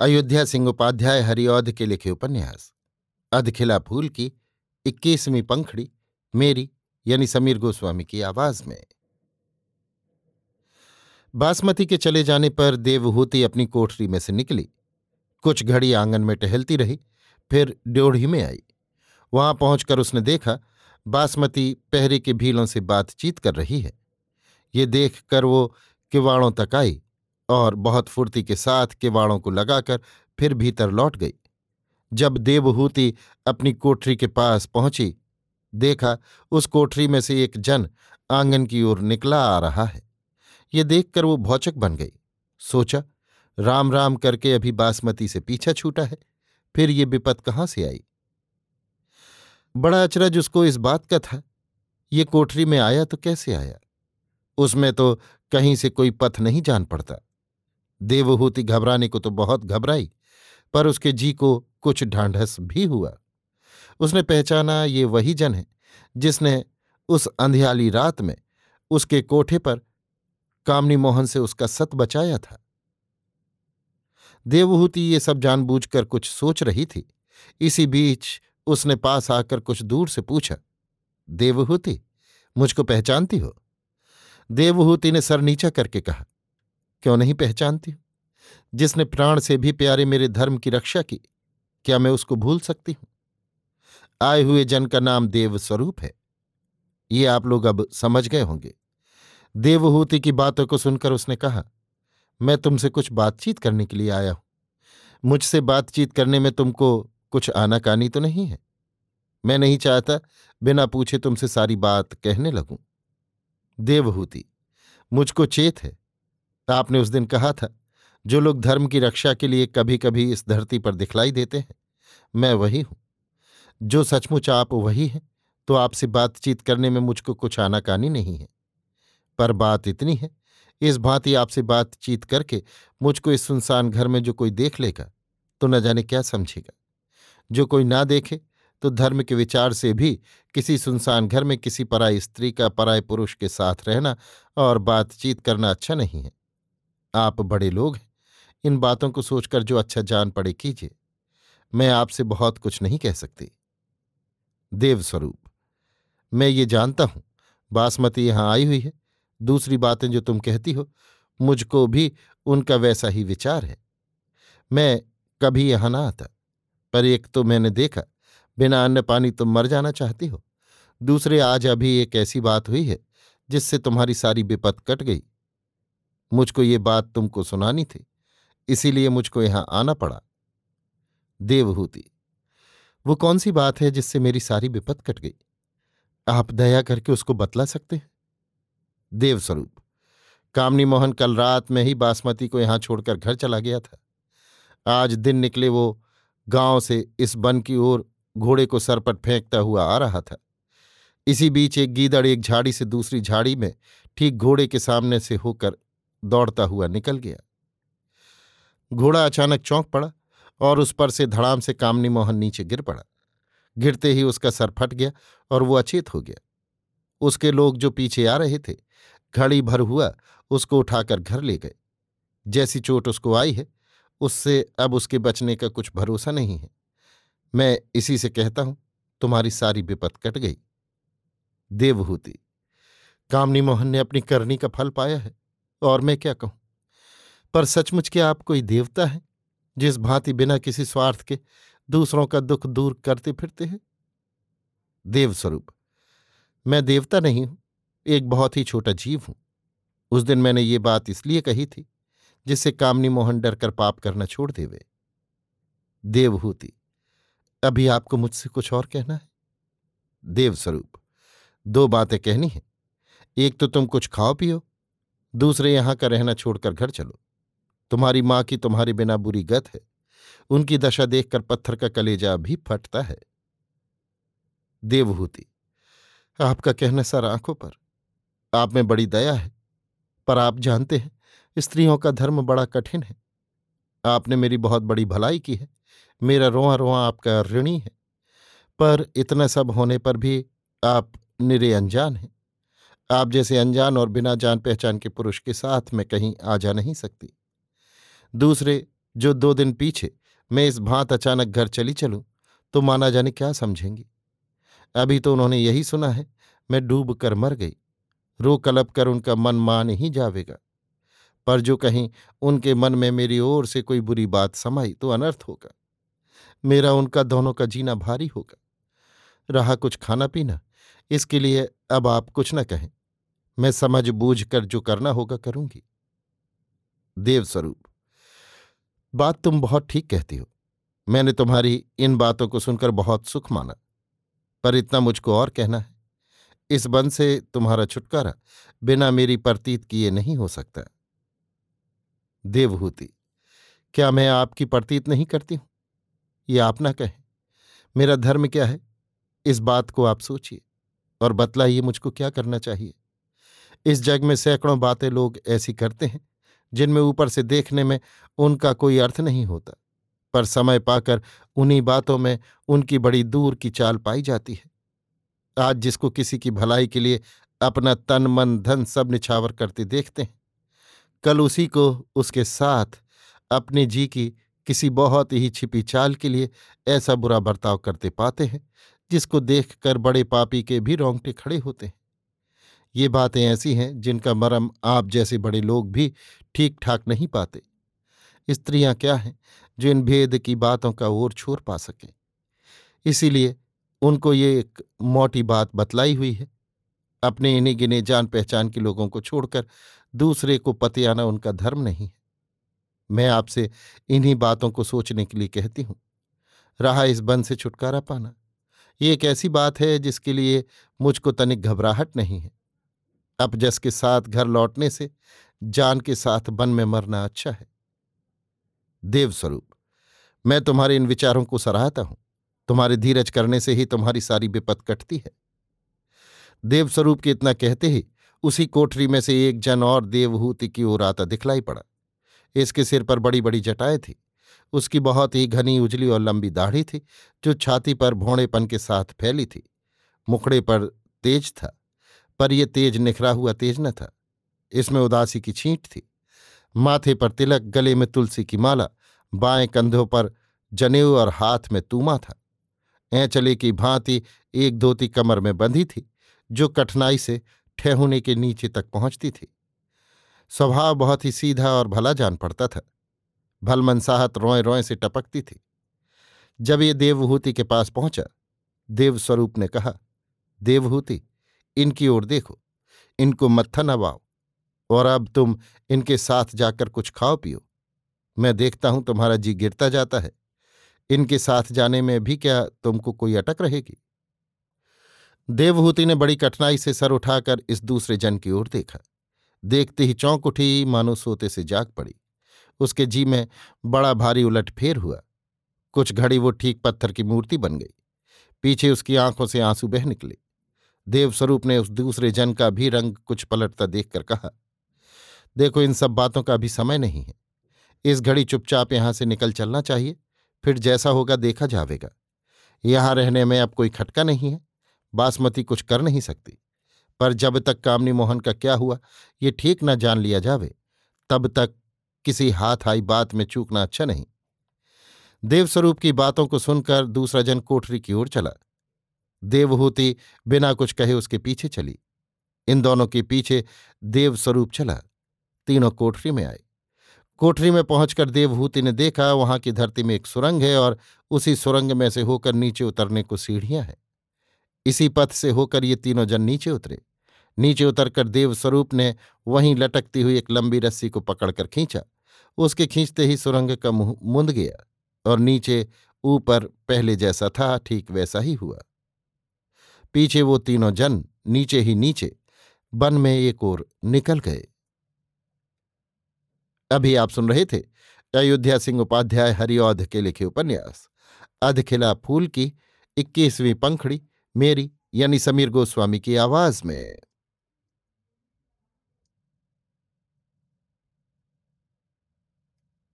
अयोध्या सिंह उपाध्याय हरिऔध के लिखे उपन्यास। अधखिला फूल की इक्कीसवीं पंखड़ी, मेरी, यानी समीर गोस्वामी की आवाज़ में। बासमती के चले जाने पर देवहूति अपनी कोठरी में से निकली। कुछ घड़ी आँगन में टहलती रही, फिर ड्योढ़ी में आई। वहाँ पहुंचकर उसने देखा, बासमती पहरे के भीलों से बातचीत कर रही है। ये देखकर वो किवाड़ों तक आई। और बहुत फुर्ती के साथ किवाड़ों को लगाकर फिर भीतर लौट गई। जब देवहूति अपनी कोठरी के पास पहुँची, देखा उस कोठरी में से एक जन आँगन की ओर निकला आ रहा है। ये देखकर वो भौचक बन गई। सोचा, राम राम करके अभी बासमती से पीछा छूटा है, फिर ये विपत कहाँ से आई? बड़ा अचरज उसको इस बात का था, ये कोठरी में आया तो कैसे आया? उसमें तो कहीं से कोई पथ नहीं जान पड़ता। देवहूति घबराने को तो बहुत घबराई, पर उसके जी को कुछ ढांढस भी हुआ। उसने पहचाना ये वही जन है, जिसने उस अंधियाली रात में उसके कोठे पर कामनी मोहन से उसका सत बचाया था। देवहूति ये सब जानबूझकर कुछ सोच रही थी। इसी बीच उसने पास आकर कुछ दूर से पूछा, देवहूति, मुझको पहचानती हो? देवहूति ने सर नीचा करके कहा क्यों नहीं पहचानती? हूँ जिसने प्राण से भी प्यारे मेरे धर्म की रक्षा की, क्या मैं उसको भूल सकती हूँ? आए हुए जन का नाम देव स्वरूप है। ये आप लोग अब समझ गए होंगे। देवहूति की बातों को सुनकर उसने कहा, मैं तुमसे कुछ बातचीत करने के लिए आया हूँ। मुझसे बातचीत करने में तुमको कुछ आनाकानी तो नहीं है। मैं नहीं चाहता बिना पूछे तुमसे सारी बात कहने लगूं। देवहूति, मुझको चेत है। आपने उस दिन कहा था, जो लोग धर्म की रक्षा के लिए कभी कभी इस धरती पर दिखलाई देते हैं, मैं वही हूँ। जो सचमुच आप वही हैं तो आपसे बातचीत करने में मुझको कुछ आनाकानी नहीं है। पर बात इतनी है, इस भांति आपसे बातचीत करके मुझको इस सुनसान घर में जो कोई देख लेगा तो न जाने क्या समझेगा। जो कोई ना देखे तो धर्म के विचार से भी किसी सुनसान घर में किसी पराई स्त्री का पराय पुरुष के साथ रहना और बातचीत करना अच्छा नहीं है। आप बड़े लोग हैं, इन बातों को सोचकर जो अच्छा जान पड़े कीजिए। मैं आपसे बहुत कुछ नहीं कह सकती। देवस्वरूप, मैं ये जानता हूँ, बासमती यहाँ आई हुई है। दूसरी बातें जो तुम कहती हो, मुझको भी उनका वैसा ही विचार है। मैं कभी यहाँ ना आता, पर एक तो मैंने देखा, बिना अन्न पानी तुम मर जाना चाहती हो। दूसरे आज अभी एक ऐसी बात हुई है, जिससे तुम्हारी सारी विपत कट गई। मुझको ये बात तुमको सुनानी थी, इसीलिए मुझको यहाँ आना पड़ा। देवहूति, वो कौन सी बात है जिससे मेरी सारी विपत कट गई? आप दया करके उसको बतला सकते हैं? देवस्वरूप कामनी मोहन कल रात में ही बासमती को यहाँ छोड़कर घर चला गया था। आज दिन निकले वो गाँव से इस बन की ओर घोड़े को सर पर फेंकता हुआ आ रहा था। इसी बीच एक गीदड़ एक झाड़ी से दूसरी झाड़ी में ठीक घोड़े के सामने से होकर दौड़ता हुआ निकल गया। घोड़ा अचानक चौंक पड़ा और उस पर से धड़ाम से कामनी मोहन नीचे गिर पड़ा। गिरते ही उसका सर फट गया और वो अचेत हो गया। उसके लोग जो पीछे आ रहे थे, घड़ी भर हुआ उसको उठाकर घर ले गए। जैसी चोट उसको आई है, उससे अब उसके बचने का कुछ भरोसा नहीं है। मैं इसी से कहता हूँ, तुम्हारी सारी विपत कट गई। देवहूति। कामनी मोहन ने अपनी करनी का फल पाया है। और मैं क्या कहूँ? पर सचमुच क्या आप कोई देवता है, जिस भांति बिना किसी स्वार्थ के दूसरों का दुख दूर करते फिरते हैं? देवस्वरूप, मैं देवता नहीं हूँ, एक बहुत ही छोटा जीव हूँ। उस दिन मैंने ये बात इसलिए कही थी, जिससे कामनी मोहन डरकर पाप करना छोड़ देवे। देवहूति, अभी आपको मुझसे कुछ और कहना है? देवस्वरूप, दो बातें कहनी है। एक तो तुम कुछ खाओ पियो दूसरे यहाँ का रहना छोड़कर घर चलो। तुम्हारी माँ की तुम्हारे बिना बुरी गत है। उनकी दशा देखकर पत्थर का कलेजा भी फटता है। देवहूति, आपका कहना सर आँखों पर। आप में बड़ी दया है, पर आप जानते हैं, स्त्रियों का धर्म बड़ा कठिन है। आपने मेरी बहुत बड़ी भलाई की है। मेरा रोआ रोआ आपका ऋणी है। पर इतना सब होने पर भी आप निरे अनजान हैं। आप जैसे अनजान और बिना जान पहचान के पुरुष के साथ मैं कहीं आ जा नहीं सकती। दूसरे, जो दो दिन पीछे मैं इस भांत अचानक घर चली चलूँ तो माना जाने क्या समझेंगी? अभी तो उन्होंने यही सुना है, मैं डूब कर मर गई। रो कलप कर उनका मन मान ही जावेगा। पर जो कहीं, उनके मन में मेरी ओर से कोई बुरी बात समाई तो अनर्थ होगा। मेरा उनका दोनों का जीना भारी होगा। रहा कुछ खाना पीना इसके लिए अब आप कुछ न कहें। मैं समझ बूझ कर जो करना होगा करूँगी। देवस्वरूप, बात तुम बहुत ठीक कहती हो। मैंने तुम्हारी इन बातों को सुनकर बहुत सुख माना, पर इतना मुझको और कहना है। इस बन से तुम्हारा छुटकारा बिना मेरी प्रतीत किए नहीं हो सकता। देवहूति, क्या मैं आपकी प्रतीत नहीं करती हूँ? ये आप ना कहें। मेरा धर्म क्या है? इस बात को आप सोचिए। और बतलाइए मुझको क्या करना चाहिए। इस जग में सैकड़ों बातें लोग ऐसी करते हैं, जिनमें ऊपर से देखने में उनका कोई अर्थ नहीं होता, पर समय पाकर उन्हीं बातों में उनकी बड़ी दूर की चाल पाई जाती है। आज जिसको किसी की भलाई के लिए अपना तन, मन, धन सब निछावर करते देखते हैं, कल उसी को उसके साथ अपने जी की किसी बहुत ही छिपी चाल के लिए ऐसा बुरा बर्ताव करते पाते हैं जिसको देखकर बड़े पापी के भी रोंगटे खड़े होते हैं। ये बातें ऐसी हैं जिनका मरम आप जैसे बड़े लोग भी ठीक ठाक नहीं पाते। स्त्रियाँ क्या हैं जो इन भेद की बातों का ओर छोर पा सकें? इसीलिए उनको ये एक मोटी बात बतलाई हुई है। अपने इन्हीं गिने जान पहचान के लोगों को छोड़कर दूसरे को पति आना उनका धर्म नहीं है। मैं आपसे इन्हीं बातों को सोचने के लिए कहती हूँ। रहा इस बंद से छुटकारा पाना। ये एक ऐसी बात है जिसके लिए मुझको तनिक घबराहट नहीं है। अपजस के साथ घर लौटने से जान के साथ बन में मरना अच्छा है। देवस्वरूप, मैं तुम्हारे इन विचारों को सराहता हूँ। तुम्हारे धीरज करने से ही तुम्हारी सारी विपत कटती है। देवस्वरूप के इतना कहते ही उसी कोठरी में से एक जन और देवहूति की ओर आता दिखलाई पड़ा। इसके सिर पर बड़ी बड़ी जटाएँ थी। उसकी बहुत ही घनी उजली और लंबी दाढ़ी थी, जो छाती पर भोड़ेपन के साथ फैली थी। मुखड़े पर तेज था, पर यह तेज निखरा हुआ तेज न था। इसमें उदासी की छींट थी। माथे पर तिलक, गले में तुलसी की माला, बाएँ कंधों पर जनेऊ और हाथ में तूमा था। ऐचले की भांति एक धोती कमर में बंधी थी, जो कठिनाई से ठेहुने के नीचे तक पहुँचती थी। स्वभाव बहुत ही सीधा और भला जान पड़ता था। भलमनसाहत रोए रोए से टपकती थी। जब ये देवहूति के पास पहुँचा, देवस्वरूप ने कहा, देवहूति, इनकी ओर देखो, इनको मत्था नवाओ और अब तुम इनके साथ जाकर कुछ खाओ पियो। मैं देखता हूँ तुम्हारा जी गिरता जाता है। इनके साथ जाने में भी क्या तुमको कोई अटक रहेगी? देवहूति ने बड़ी कठिनाई से सर उठाकर इस दूसरे जन की ओर देखा। देखते ही चौंक उठी, मानो सोते से जाग पड़ी। उसके जी में बड़ा भारी उलटफेर हुआ। कुछ घड़ी वो ठीक पत्थर की मूर्ति बन गई। पीछे उसकी आँखों से आँसू बह निकले। देवस्वरूप ने उस दूसरे जन का भी रंग कुछ पलटता देखकर कहा, देखो, इन सब बातों का अभी समय नहीं है। इस घड़ी चुपचाप यहाँ से निकल चलना चाहिए, फिर जैसा होगा देखा जावेगा। यहाँ रहने में अब कोई खटका नहीं है। बासमती कुछ कर नहीं सकती। पर जब तक कामनी मोहन का क्या हुआ, ये ठीक न जान लिया जावे, तब तक किसी हाथ आई बात में चूकना अच्छा नहीं। देवस्वरूप की बातों को सुनकर दूसरा जन कोठरी की ओर चला। देवहूति बिना कुछ कहे उसके पीछे चली। इन दोनों के पीछे देवस्वरूप चला। तीनों कोठरी में आए। कोठरी में पहुंचकर देवहूति ने देखा, वहाँ की धरती में एक सुरंग है और उसी सुरंग में से होकर नीचे उतरने को सीढ़ियाँ हैं। इसी पथ से होकर ये तीनों जन नीचे उतरे। नीचे उतरकर देवस्वरूप ने वहीं लटकती हुई एक लंबी रस्सी को पकड़कर खींचा। उसके खींचते ही सुरंग का मुँह मुंद गया और नीचे ऊपर पहले जैसा था, ठीक वैसा ही हुआ। पीछे वो तीनों जन नीचे ही नीचे वन में एक ओर निकल गए। अभी आप सुन रहे थे अयोध्या सिंह उपाध्याय हरिऔध के लिखे उपन्यास, अधखिला फूल की इक्कीसवीं पंखड़ी, मेरी यानी समीर गोस्वामी की आवाज़ में।